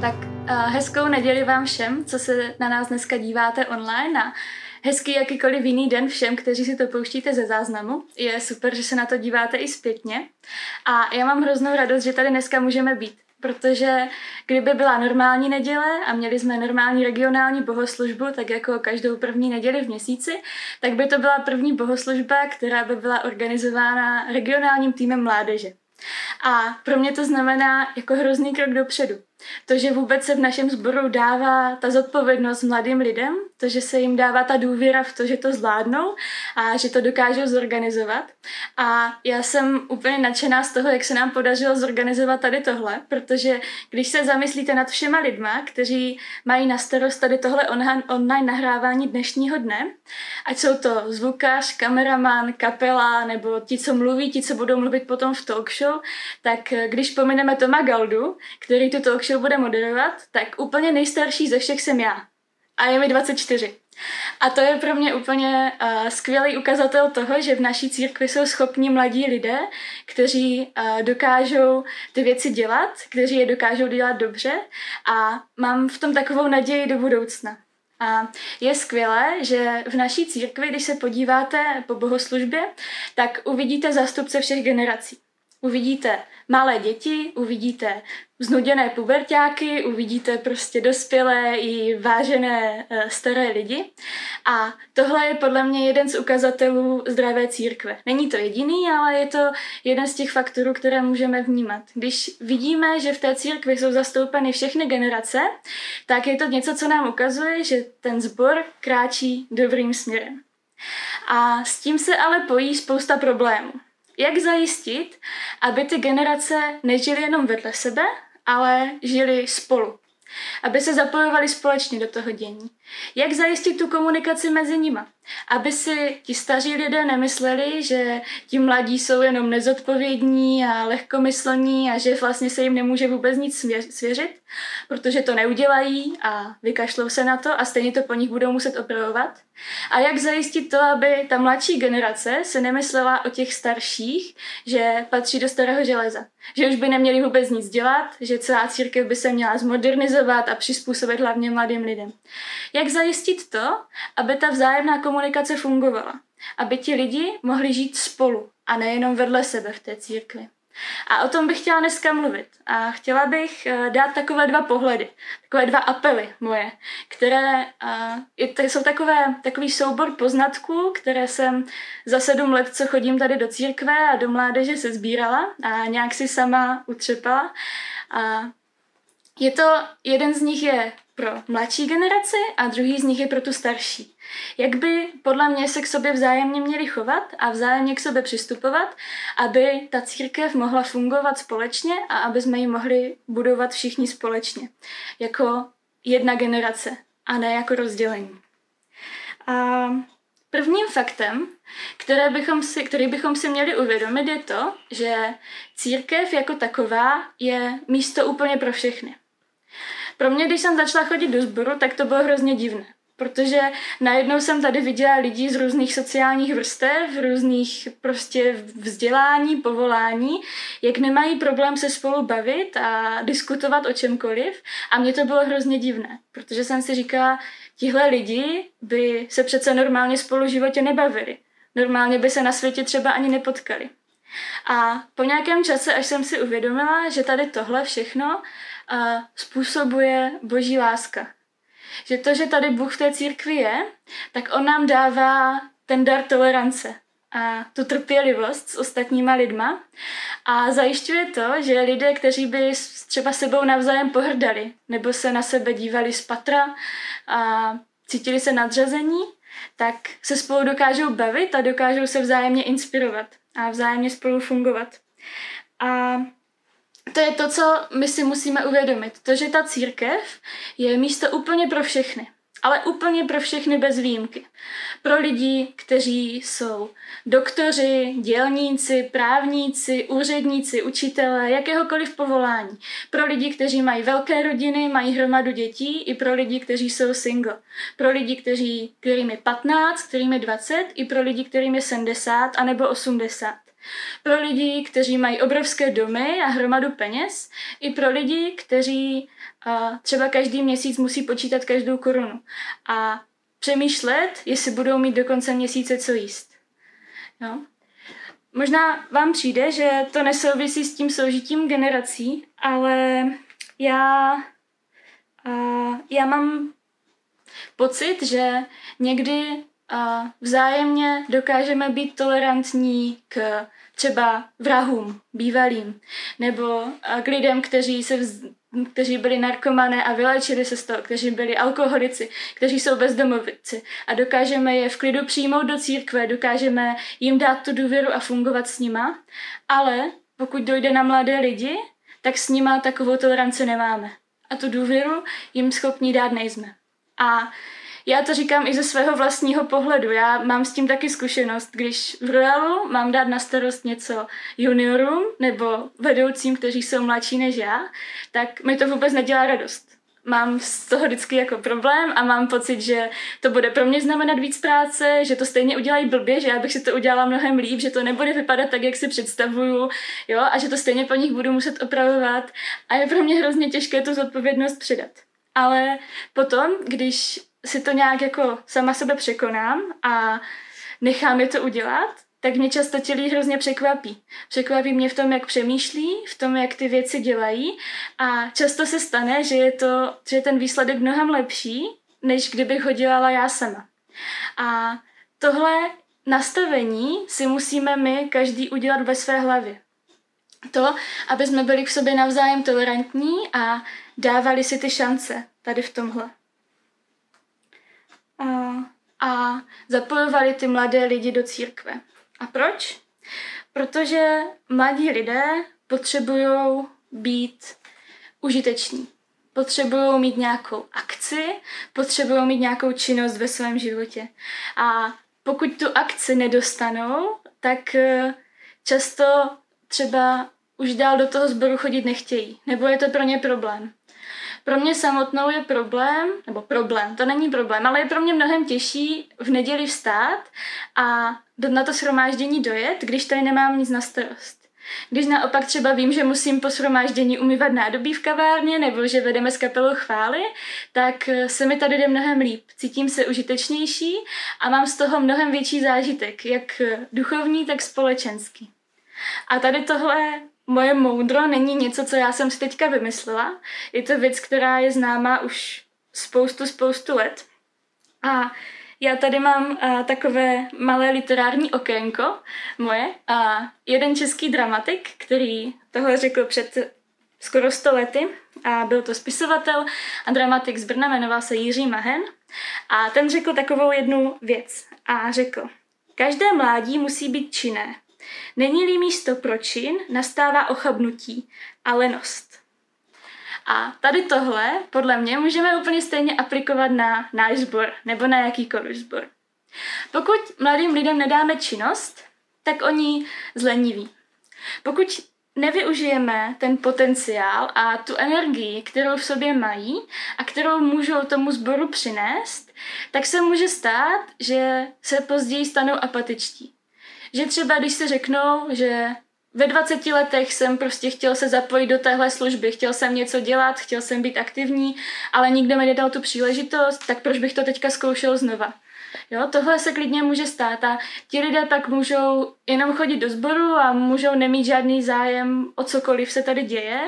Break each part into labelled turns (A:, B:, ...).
A: Tak uh, hezkou neděli vám všem, co se na nás dneska díváte online a hezký jakýkoliv jiný den všem, kteří si to pouštíte ze záznamu. Je super, že se na to díváte i zpětně. A já mám hroznou radost, že tady dneska můžeme být protože kdyby byla normální neděle a měli jsme normální regionální bohoslužbu, tak jako každou první neděli v měsíci, tak by to byla první bohoslužba, která by byla organizována regionálním týmem mládeže. A pro mě to znamená jako hrozný krok dopředu. To, že vůbec se v našem sboru dává ta zodpovědnost mladým lidem, to, že se jim dává ta důvěra v to, že to zvládnou a že to dokážou zorganizovat. A já jsem úplně nadšená z toho, jak se nám podařilo zorganizovat tady tohle, protože když se zamyslíte nad všema lidma, kteří mají na starost tady tohle online, nahrávání dnešního dne, ať jsou to zvukař, kameraman, kapela nebo ti, co mluví, ti, co budou mluvit potom v talk show, tak když pomineme Toma Galdu, který tu talk show bude moderovat, tak úplně nejstarší ze všech jsem já. A je mi 24. A to je pro mě úplně uh, skvělý ukazatel toho, že v naší církvi jsou schopní mladí lidé, kteří uh, dokážou ty věci dělat, kteří je dokážou dělat dobře a mám v tom takovou naději do budoucna. A je skvělé, že v naší církvi, když se podíváte po bohoslužbě, tak uvidíte zástupce všech generací. Uvidíte malé děti, uvidíte znuděné pubertáky, uvidíte prostě dospělé i vážené eh, staré lidi. A tohle je podle mě jeden z ukazatelů zdravé církve. Není to jediný, ale je to jeden z těch faktorů, které můžeme vnímat. Když vidíme, že v té církvi jsou zastoupeny všechny generace, tak je to něco, co nám ukazuje, že ten sbor kráčí dobrým směrem. A s tím se ale pojí spousta problémů. Jak zajistit, aby ty generace nežily jenom vedle sebe, ale žili spolu. Aby se zapojovali společně do toho dění. Jak zajistit tu komunikaci mezi nima? Aby si ti staří lidé nemysleli, že ti mladí jsou jenom nezodpovědní a lehkomyslní a že vlastně se jim nemůže vůbec nic svěřit, protože to neudělají a vykašlou se na to a stejně to po nich budou muset opravovat. A jak zajistit to, aby ta mladší generace se nemyslela o těch starších, že patří do starého železa. Že už by neměli vůbec nic dělat, že celá církev by se měla zmodernizovat a přizpůsobit hlavně mladým lidem. Jak zajistit to, aby ta vzájemná komunikace fungovala? Aby ti lidi mohli žít spolu a nejenom vedle sebe v té církvi. A o tom bych chtěla dneska mluvit. A chtěla bych uh, dát takové dva pohledy, takové dva apely moje, které uh, jsou takové, takový soubor poznatků, které jsem za sedm let, co chodím tady do církve a do mládeže se sbírala a nějak si sama utřepala. A je to, jeden z nich je pro mladší generaci a druhý z nich je pro tu starší. Jak by podle mě se k sobě vzájemně měli chovat a vzájemně k sobě přistupovat, aby ta církev mohla fungovat společně a aby jsme ji mohli budovat všichni společně. Jako jedna generace a ne jako rozdělení. A prvním faktem, které bychom si, který bychom si měli uvědomit, je to, že církev jako taková je místo úplně pro všechny. Pro mě, když jsem začala chodit do sboru, tak to bylo hrozně divné. Protože najednou jsem tady viděla lidi z různých sociálních vrstev, různých prostě vzdělání, povolání, jak nemají problém se spolu bavit a diskutovat o čemkoliv. A mně to bylo hrozně divné, protože jsem si říkala, tihle lidi by se přece normálně spolu v životě nebavili. Normálně by se na světě třeba ani nepotkali. A po nějakém čase, až jsem si uvědomila, že tady tohle všechno uh, způsobuje boží láska. Že to, že tady Bůh v té církvi je, tak on nám dává ten dar tolerance a tu trpělivost s ostatníma lidma a zajišťuje to, že lidé, kteří by třeba sebou navzájem pohrdali nebo se na sebe dívali z patra a cítili se nadřazení, tak se spolu dokážou bavit a dokážou se vzájemně inspirovat a vzájemně spolu fungovat. A to je to, co my si musíme uvědomit. To, že ta církev je místo úplně pro všechny. Ale úplně pro všechny bez výjimky. Pro lidi, kteří jsou doktoři, dělníci, právníci, úředníci, učitelé, jakéhokoliv povolání. Pro lidi, kteří mají velké rodiny, mají hromadu dětí, i pro lidi, kteří jsou single. Pro lidi, kteří, kterým je 15, kterým je 20, i pro lidi, kterým je 70 anebo 80. Pro lidi, kteří mají obrovské domy a hromadu peněz, i pro lidi, kteří uh, třeba každý měsíc musí počítat každou korunu a přemýšlet, jestli budou mít do konce měsíce co jíst. No. Možná vám přijde, že to nesouvisí s tím soužitím generací, ale já, uh, já mám pocit, že někdy a vzájemně dokážeme být tolerantní k třeba vrahům, bývalým, nebo k lidem, kteří, se vz, kteří byli narkomané a vylečili se z toho, kteří byli alkoholici, kteří jsou bezdomovici a dokážeme je v klidu přijmout do církve, dokážeme jim dát tu důvěru a fungovat s nima, ale pokud dojde na mladé lidi, tak s nima takovou toleranci nemáme. A tu důvěru jim schopní dát nejsme. A já to říkám i ze svého vlastního pohledu. Já mám s tím taky zkušenost, když v Royalu mám dát na starost něco juniorům nebo vedoucím, kteří jsou mladší než já, tak mi to vůbec nedělá radost. Mám z toho vždycky jako problém a mám pocit, že to bude pro mě znamenat víc práce, že to stejně udělají blbě, že já bych si to udělala mnohem líp, že to nebude vypadat tak, jak si představuju, jo, a že to stejně po nich budu muset opravovat a je pro mě hrozně těžké tu zodpovědnost předat. Ale potom, když si to nějak jako sama sebe překonám a nechám je to udělat, tak mě často lidi hrozně překvapí. Překvapí mě v tom, jak přemýšlí, v tom, jak ty věci dělají a často se stane, že je, to, že je ten výsledek mnohem lepší, než kdybych ho dělala já sama. A tohle nastavení si musíme my každý udělat ve své hlavě. To, aby jsme byli k sobě navzájem tolerantní a dávali si ty šance tady v tomhle a zapojovali ty mladé lidi do církve. A proč? Protože mladí lidé potřebují být užiteční. Potřebují mít nějakou akci, potřebují mít nějakou činnost ve svém životě. A pokud tu akci nedostanou, tak eh, často třeba už dál do toho sboru chodit nechtějí, nebo je to pro ně problém. Pro mě samotnou je problém, nebo problém, to není problém, ale je pro mě mnohem těžší v neděli vstát a na to shromáždění dojet, když tady nemám nic na starost. Když naopak třeba vím, že musím po shromáždění umývat nádobí v kavárně nebo že vedeme s kapelou chvály, tak se mi tady jde mnohem líp. Cítím se užitečnější a mám z toho mnohem větší zážitek, jak duchovní, tak společenský. A tady tohle moje moudro není něco, co já jsem si teďka vymyslela. Je to věc, která je známá už spoustu, spoustu let. A já tady mám a, takové malé literární okénko moje. A jeden český dramatik, který tohle řekl před skoro 100 lety, a byl to spisovatel a dramatik z Brna, jmenoval se Jiří Mahen. A ten řekl takovou jednu věc. A řekl, každé mládí musí být činné, Není-li místo pro čin, nastává ochabnutí a lenost. A tady tohle, podle mě, můžeme úplně stejně aplikovat na náš sbor nebo na jakýkoliv sbor. Pokud mladým lidem nedáme činnost, tak oni zleniví. Pokud nevyužijeme ten potenciál a tu energii, kterou v sobě mají a kterou můžou tomu sboru přinést, tak se může stát, že se později stanou apatičtí. Že třeba když si řeknou, že ve 20 letech jsem prostě chtěl se zapojit do téhle služby, chtěl jsem něco dělat, chtěl jsem být aktivní, ale nikdo mi nedal tu příležitost, tak proč bych to teďka zkoušel znova? Jo, tohle se klidně může stát a ti lidé pak můžou jenom chodit do sboru a můžou nemít žádný zájem o cokoliv se tady děje,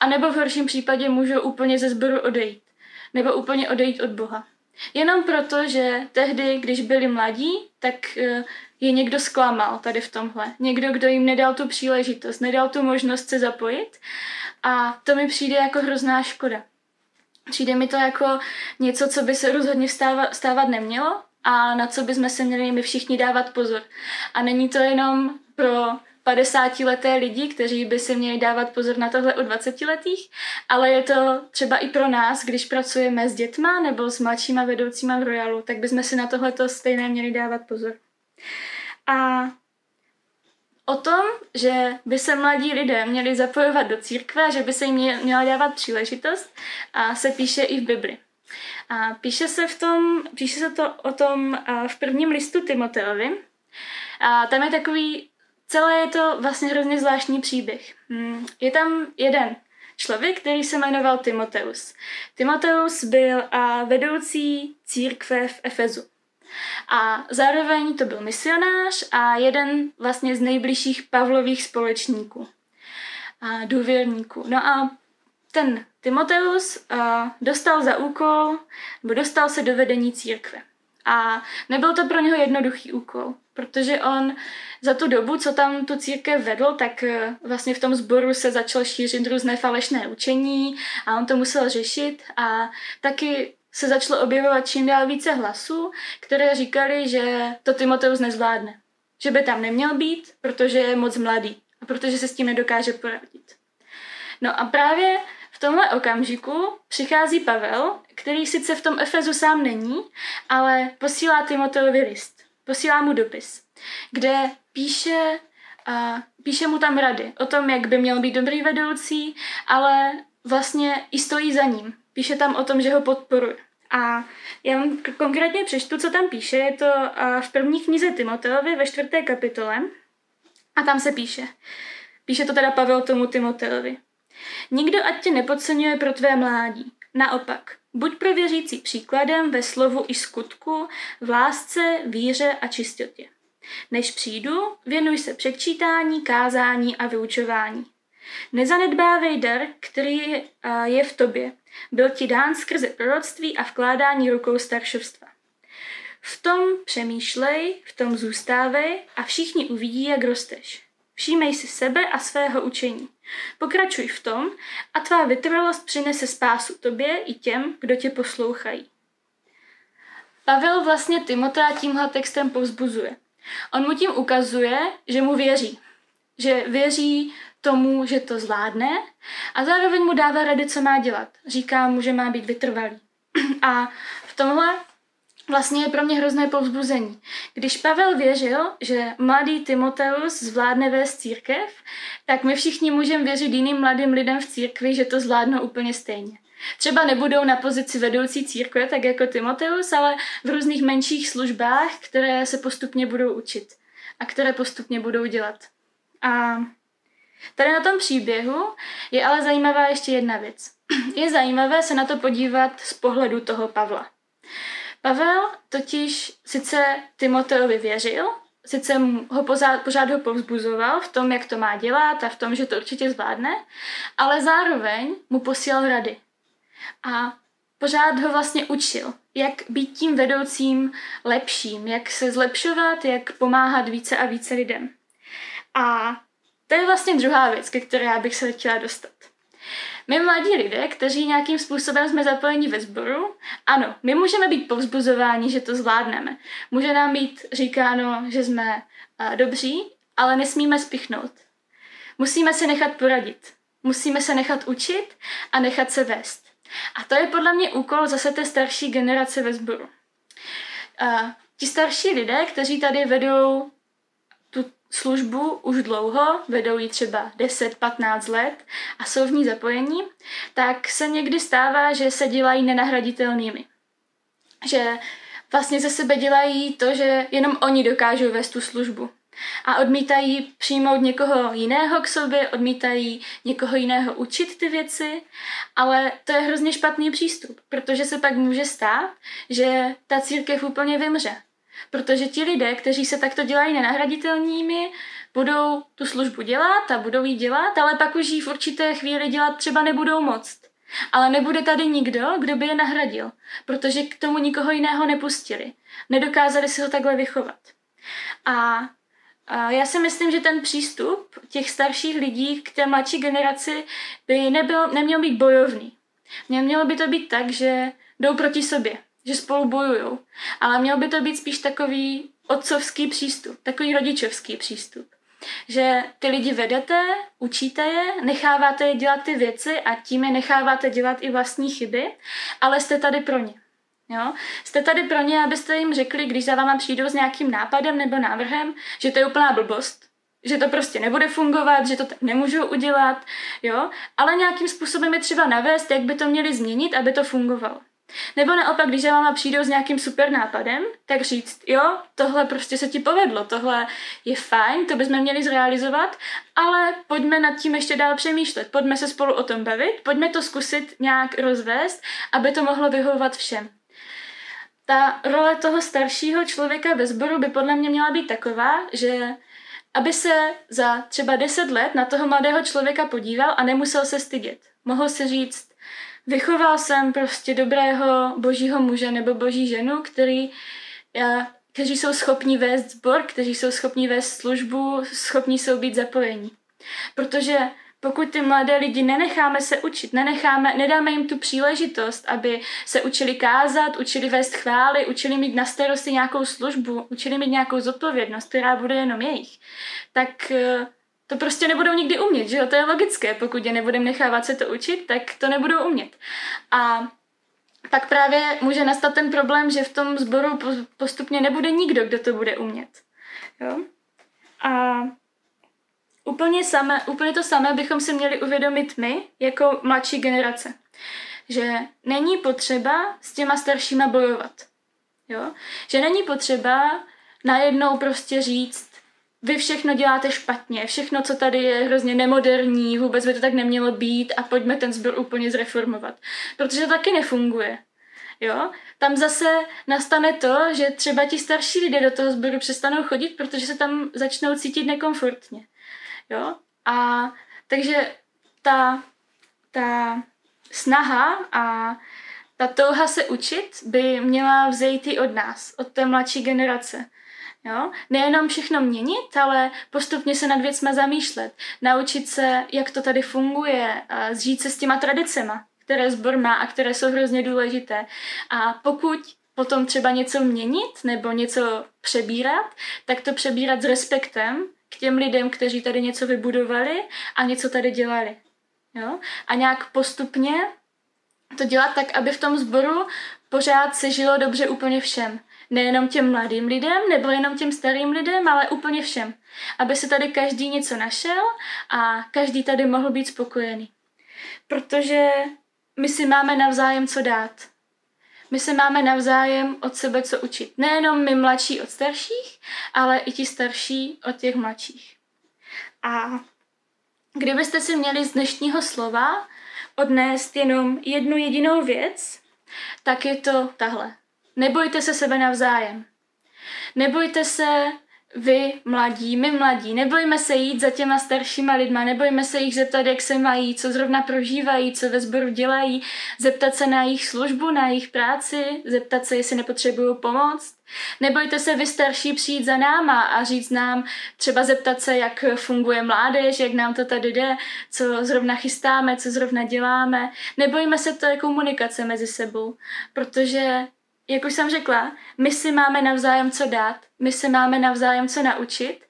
A: a nebo v horším případě můžou úplně ze sboru odejít, nebo úplně odejít od Boha. Jenom proto, že tehdy, když byli mladí, tak eh, je někdo zklamal tady v tomhle. Někdo, kdo jim nedal tu příležitost, nedal tu možnost se zapojit a to mi přijde jako hrozná škoda. Přijde mi to jako něco, co by se rozhodně stávat, stávat nemělo a na co bychom se měli my všichni dávat pozor. A není to jenom pro 50-leté lidi, kteří by si měli dávat pozor na tohle u 20-letých, ale je to třeba i pro nás, když pracujeme s dětma nebo s mladšíma vedoucíma v Royalu, tak bychom si na tohle stejné měli dávat pozor. A o tom, že by se mladí lidé měli zapojovat do církve, že by se jim měla dávat příležitost, a se píše i v Bibli. A píše se, v tom, píše se to o tom v prvním listu Timoteovi. A tam je takový celé je to vlastně hrozně zvláštní příběh. Hmm, je tam jeden člověk, který se jmenoval Timoteus. Timoteus byl a vedoucí církve v Efezu. A zároveň to byl misionář a jeden vlastně z nejbližších Pavlových společníků a důvěrníků. No a ten Timoteus uh, dostal za úkol, nebo dostal se do vedení církve. A nebyl to pro něho jednoduchý úkol, protože on za tu dobu, co tam tu církev vedl, tak vlastně v tom sboru se začal šířit různé falešné učení a on to musel řešit a taky se začalo objevovat čím dál více hlasů, které říkali, že to Timoteus nezvládne. Že by tam neměl být, protože je moc mladý a protože se s tím nedokáže poradit. No a právě v tomhle okamžiku přichází Pavel, který sice v tom Efezu sám není, ale posílá Timoteovi list. Posílá mu dopis, kde píše, a píše mu tam rady o tom, jak by měl být dobrý vedoucí, ale vlastně i stojí za ním. Píše tam o tom, že ho podporuje. A já vám konkrétně přečtu, co tam píše. Je to v první knize Timoteovi ve čtvrté kapitole. A tam se píše. Píše to teda Pavel tomu Timoteovi. Nikdo ať tě nepodceňuje pro tvé mládí. Naopak, buď pro věřící příkladem ve slovu i skutku, v lásce, víře a čistotě. Než přijdu, věnuj se předčítání, kázání a vyučování. Nezanedbávej dar, který je v tobě. Byl ti dán skrze proroctví a vkládání rukou staršovstva. V tom přemýšlej, v tom zůstávej a všichni uvidí, jak rosteš. Všímej si sebe a svého učení. Pokračuj v tom a tvá vytrvalost přinese spásu tobě i těm, kdo tě poslouchají. Pavel vlastně Timota tímhle textem povzbuzuje. On mu tím ukazuje, že mu věří. Že věří tomu, že to zvládne a zároveň mu dává rady, co má dělat. Říká mu, že má být vytrvalý. A v tomhle vlastně je pro mě hrozné povzbuzení. Když Pavel věřil, že mladý Timoteus zvládne vést církev, tak my všichni můžeme věřit jiným mladým lidem v církvi, že to zvládnou úplně stejně. Třeba nebudou na pozici vedoucí církve, tak jako Timoteus, ale v různých menších službách, které se postupně budou učit a které postupně budou dělat. A tady na tom příběhu je ale zajímavá ještě jedna věc. Je zajímavé se na to podívat z pohledu toho Pavla. Pavel totiž sice Timoteovi věřil, sice ho pořád, pořád ho povzbuzoval v tom, jak to má dělat a v tom, že to určitě zvládne, ale zároveň mu posílal rady. A pořád ho vlastně učil, jak být tím vedoucím lepším, jak se zlepšovat, jak pomáhat více a více lidem. A to je vlastně druhá věc, ke které já bych se chtěla dostat. My mladí lidé, kteří nějakým způsobem jsme zapojeni ve sboru, ano, my můžeme být povzbuzováni, že to zvládneme. Může nám být říkáno, že jsme uh, dobří, ale nesmíme spichnout. Musíme se nechat poradit. Musíme se nechat učit a nechat se vést. A to je podle mě úkol zase té starší generace ve sboru. Uh, ti starší lidé, kteří tady vedou službu už dlouho, vedou ji třeba 10-15 let a jsou v ní zapojení, tak se někdy stává, že se dělají nenahraditelnými. Že vlastně ze sebe dělají to, že jenom oni dokážou vést tu službu. A odmítají přijmout někoho jiného k sobě, odmítají někoho jiného učit ty věci, ale to je hrozně špatný přístup, protože se pak může stát, že ta církev úplně vymře. Protože ti lidé, kteří se takto dělají nenahraditelnými, budou tu službu dělat a budou ji dělat, ale pak už ji v určité chvíli dělat třeba nebudou moct. Ale nebude tady nikdo, kdo by je nahradil, protože k tomu nikoho jiného nepustili. Nedokázali si ho takhle vychovat. A, a já si myslím, že ten přístup těch starších lidí k té mladší generaci by nebyl, neměl být bojovný. Mělo by to být tak, že jdou proti sobě že spolu bojují. Ale měl by to být spíš takový otcovský přístup, takový rodičovský přístup. Že ty lidi vedete, učíte je, necháváte je dělat ty věci a tím je necháváte dělat i vlastní chyby, ale jste tady pro ně. Jo? Jste tady pro ně, abyste jim řekli, když za váma přijdou s nějakým nápadem nebo návrhem, že to je úplná blbost, že to prostě nebude fungovat, že to tak nemůžou udělat, jo? ale nějakým způsobem je třeba navést, jak by to měli změnit, aby to fungovalo. Nebo naopak, když vám přijdou s nějakým super nápadem, tak říct, jo, tohle prostě se ti povedlo, tohle je fajn, to bychom měli zrealizovat, ale pojďme nad tím ještě dál přemýšlet, pojďme se spolu o tom bavit, pojďme to zkusit nějak rozvést, aby to mohlo vyhovovat všem. Ta role toho staršího člověka ve sboru by podle mě měla být taková, že aby se za třeba deset let na toho mladého člověka podíval a nemusel se stydět. Mohl se říct, vychoval jsem prostě dobrého božího muže nebo boží ženu, který, kteří jsou schopni vést sbor, kteří jsou schopni vést službu, schopni jsou být zapojení. Protože pokud ty mladé lidi nenecháme se učit, nenecháme, nedáme jim tu příležitost, aby se učili kázat, učili vést chvály, učili mít na starosti nějakou službu, učili mít nějakou zodpovědnost, která bude jenom jejich, tak eh, to prostě nebudou nikdy umět, že jo? To je logické. Pokud je nebudeme nechávat se to učit, tak to nebudou umět. A tak právě může nastat ten problém, že v tom sboru postupně nebude nikdo, kdo to bude umět. Jo? A úplně, samé, úplně to samé bychom si měli uvědomit my, jako mladší generace. Že není potřeba s těma staršíma bojovat. Jo? Že není potřeba najednou prostě říct, vy všechno děláte špatně, všechno, co tady je hrozně nemoderní, vůbec by to tak nemělo být a pojďme ten sbor úplně zreformovat. Protože to taky nefunguje. Jo? Tam zase nastane to, že třeba ti starší lidé do toho sboru přestanou chodit, protože se tam začnou cítit nekomfortně. Jo? A takže ta, ta snaha a ta touha se učit by měla vzejít i od nás, od té mladší generace. Jo? Nejenom všechno měnit, ale postupně se nad věcma zamýšlet. Naučit se, jak to tady funguje, zžít se s těma tradicema, které sbor má a které jsou hrozně důležité. A pokud potom třeba něco měnit nebo něco přebírat, tak to přebírat s respektem k těm lidem, kteří tady něco vybudovali a něco tady dělali. Jo? A nějak postupně to dělat tak, aby v tom sboru pořád se žilo dobře úplně všem nejenom těm mladým lidem nebo jenom těm starým lidem, ale úplně všem. Aby se tady každý něco našel a každý tady mohl být spokojený. Protože my si máme navzájem co dát. My se máme navzájem od sebe co učit. Nejenom my mladší od starších, ale i ti starší od těch mladších. A kdybyste si měli z dnešního slova odnést jenom jednu jedinou věc, tak je to tahle. Nebojte se sebe navzájem. Nebojte se vy mladí, my mladí, nebojme se jít za těma staršíma lidma, nebojme se jich zeptat, jak se mají, co zrovna prožívají, co ve sboru dělají, zeptat se na jejich službu, na jejich práci, zeptat se, jestli nepotřebují pomoc. Nebojte se vy starší přijít za náma a říct nám, třeba zeptat se, jak funguje mládež, jak nám to tady jde, co zrovna chystáme, co zrovna děláme. Nebojme se, je komunikace mezi sebou, protože jak už jsem řekla, my si máme navzájem co dát, my se máme navzájem co naučit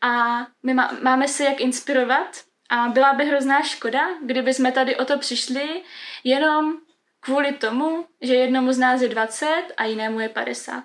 A: a my má, máme se jak inspirovat a byla by hrozná škoda, kdyby jsme tady o to přišli jenom kvůli tomu, že jednomu z nás je 20 a jinému je 50.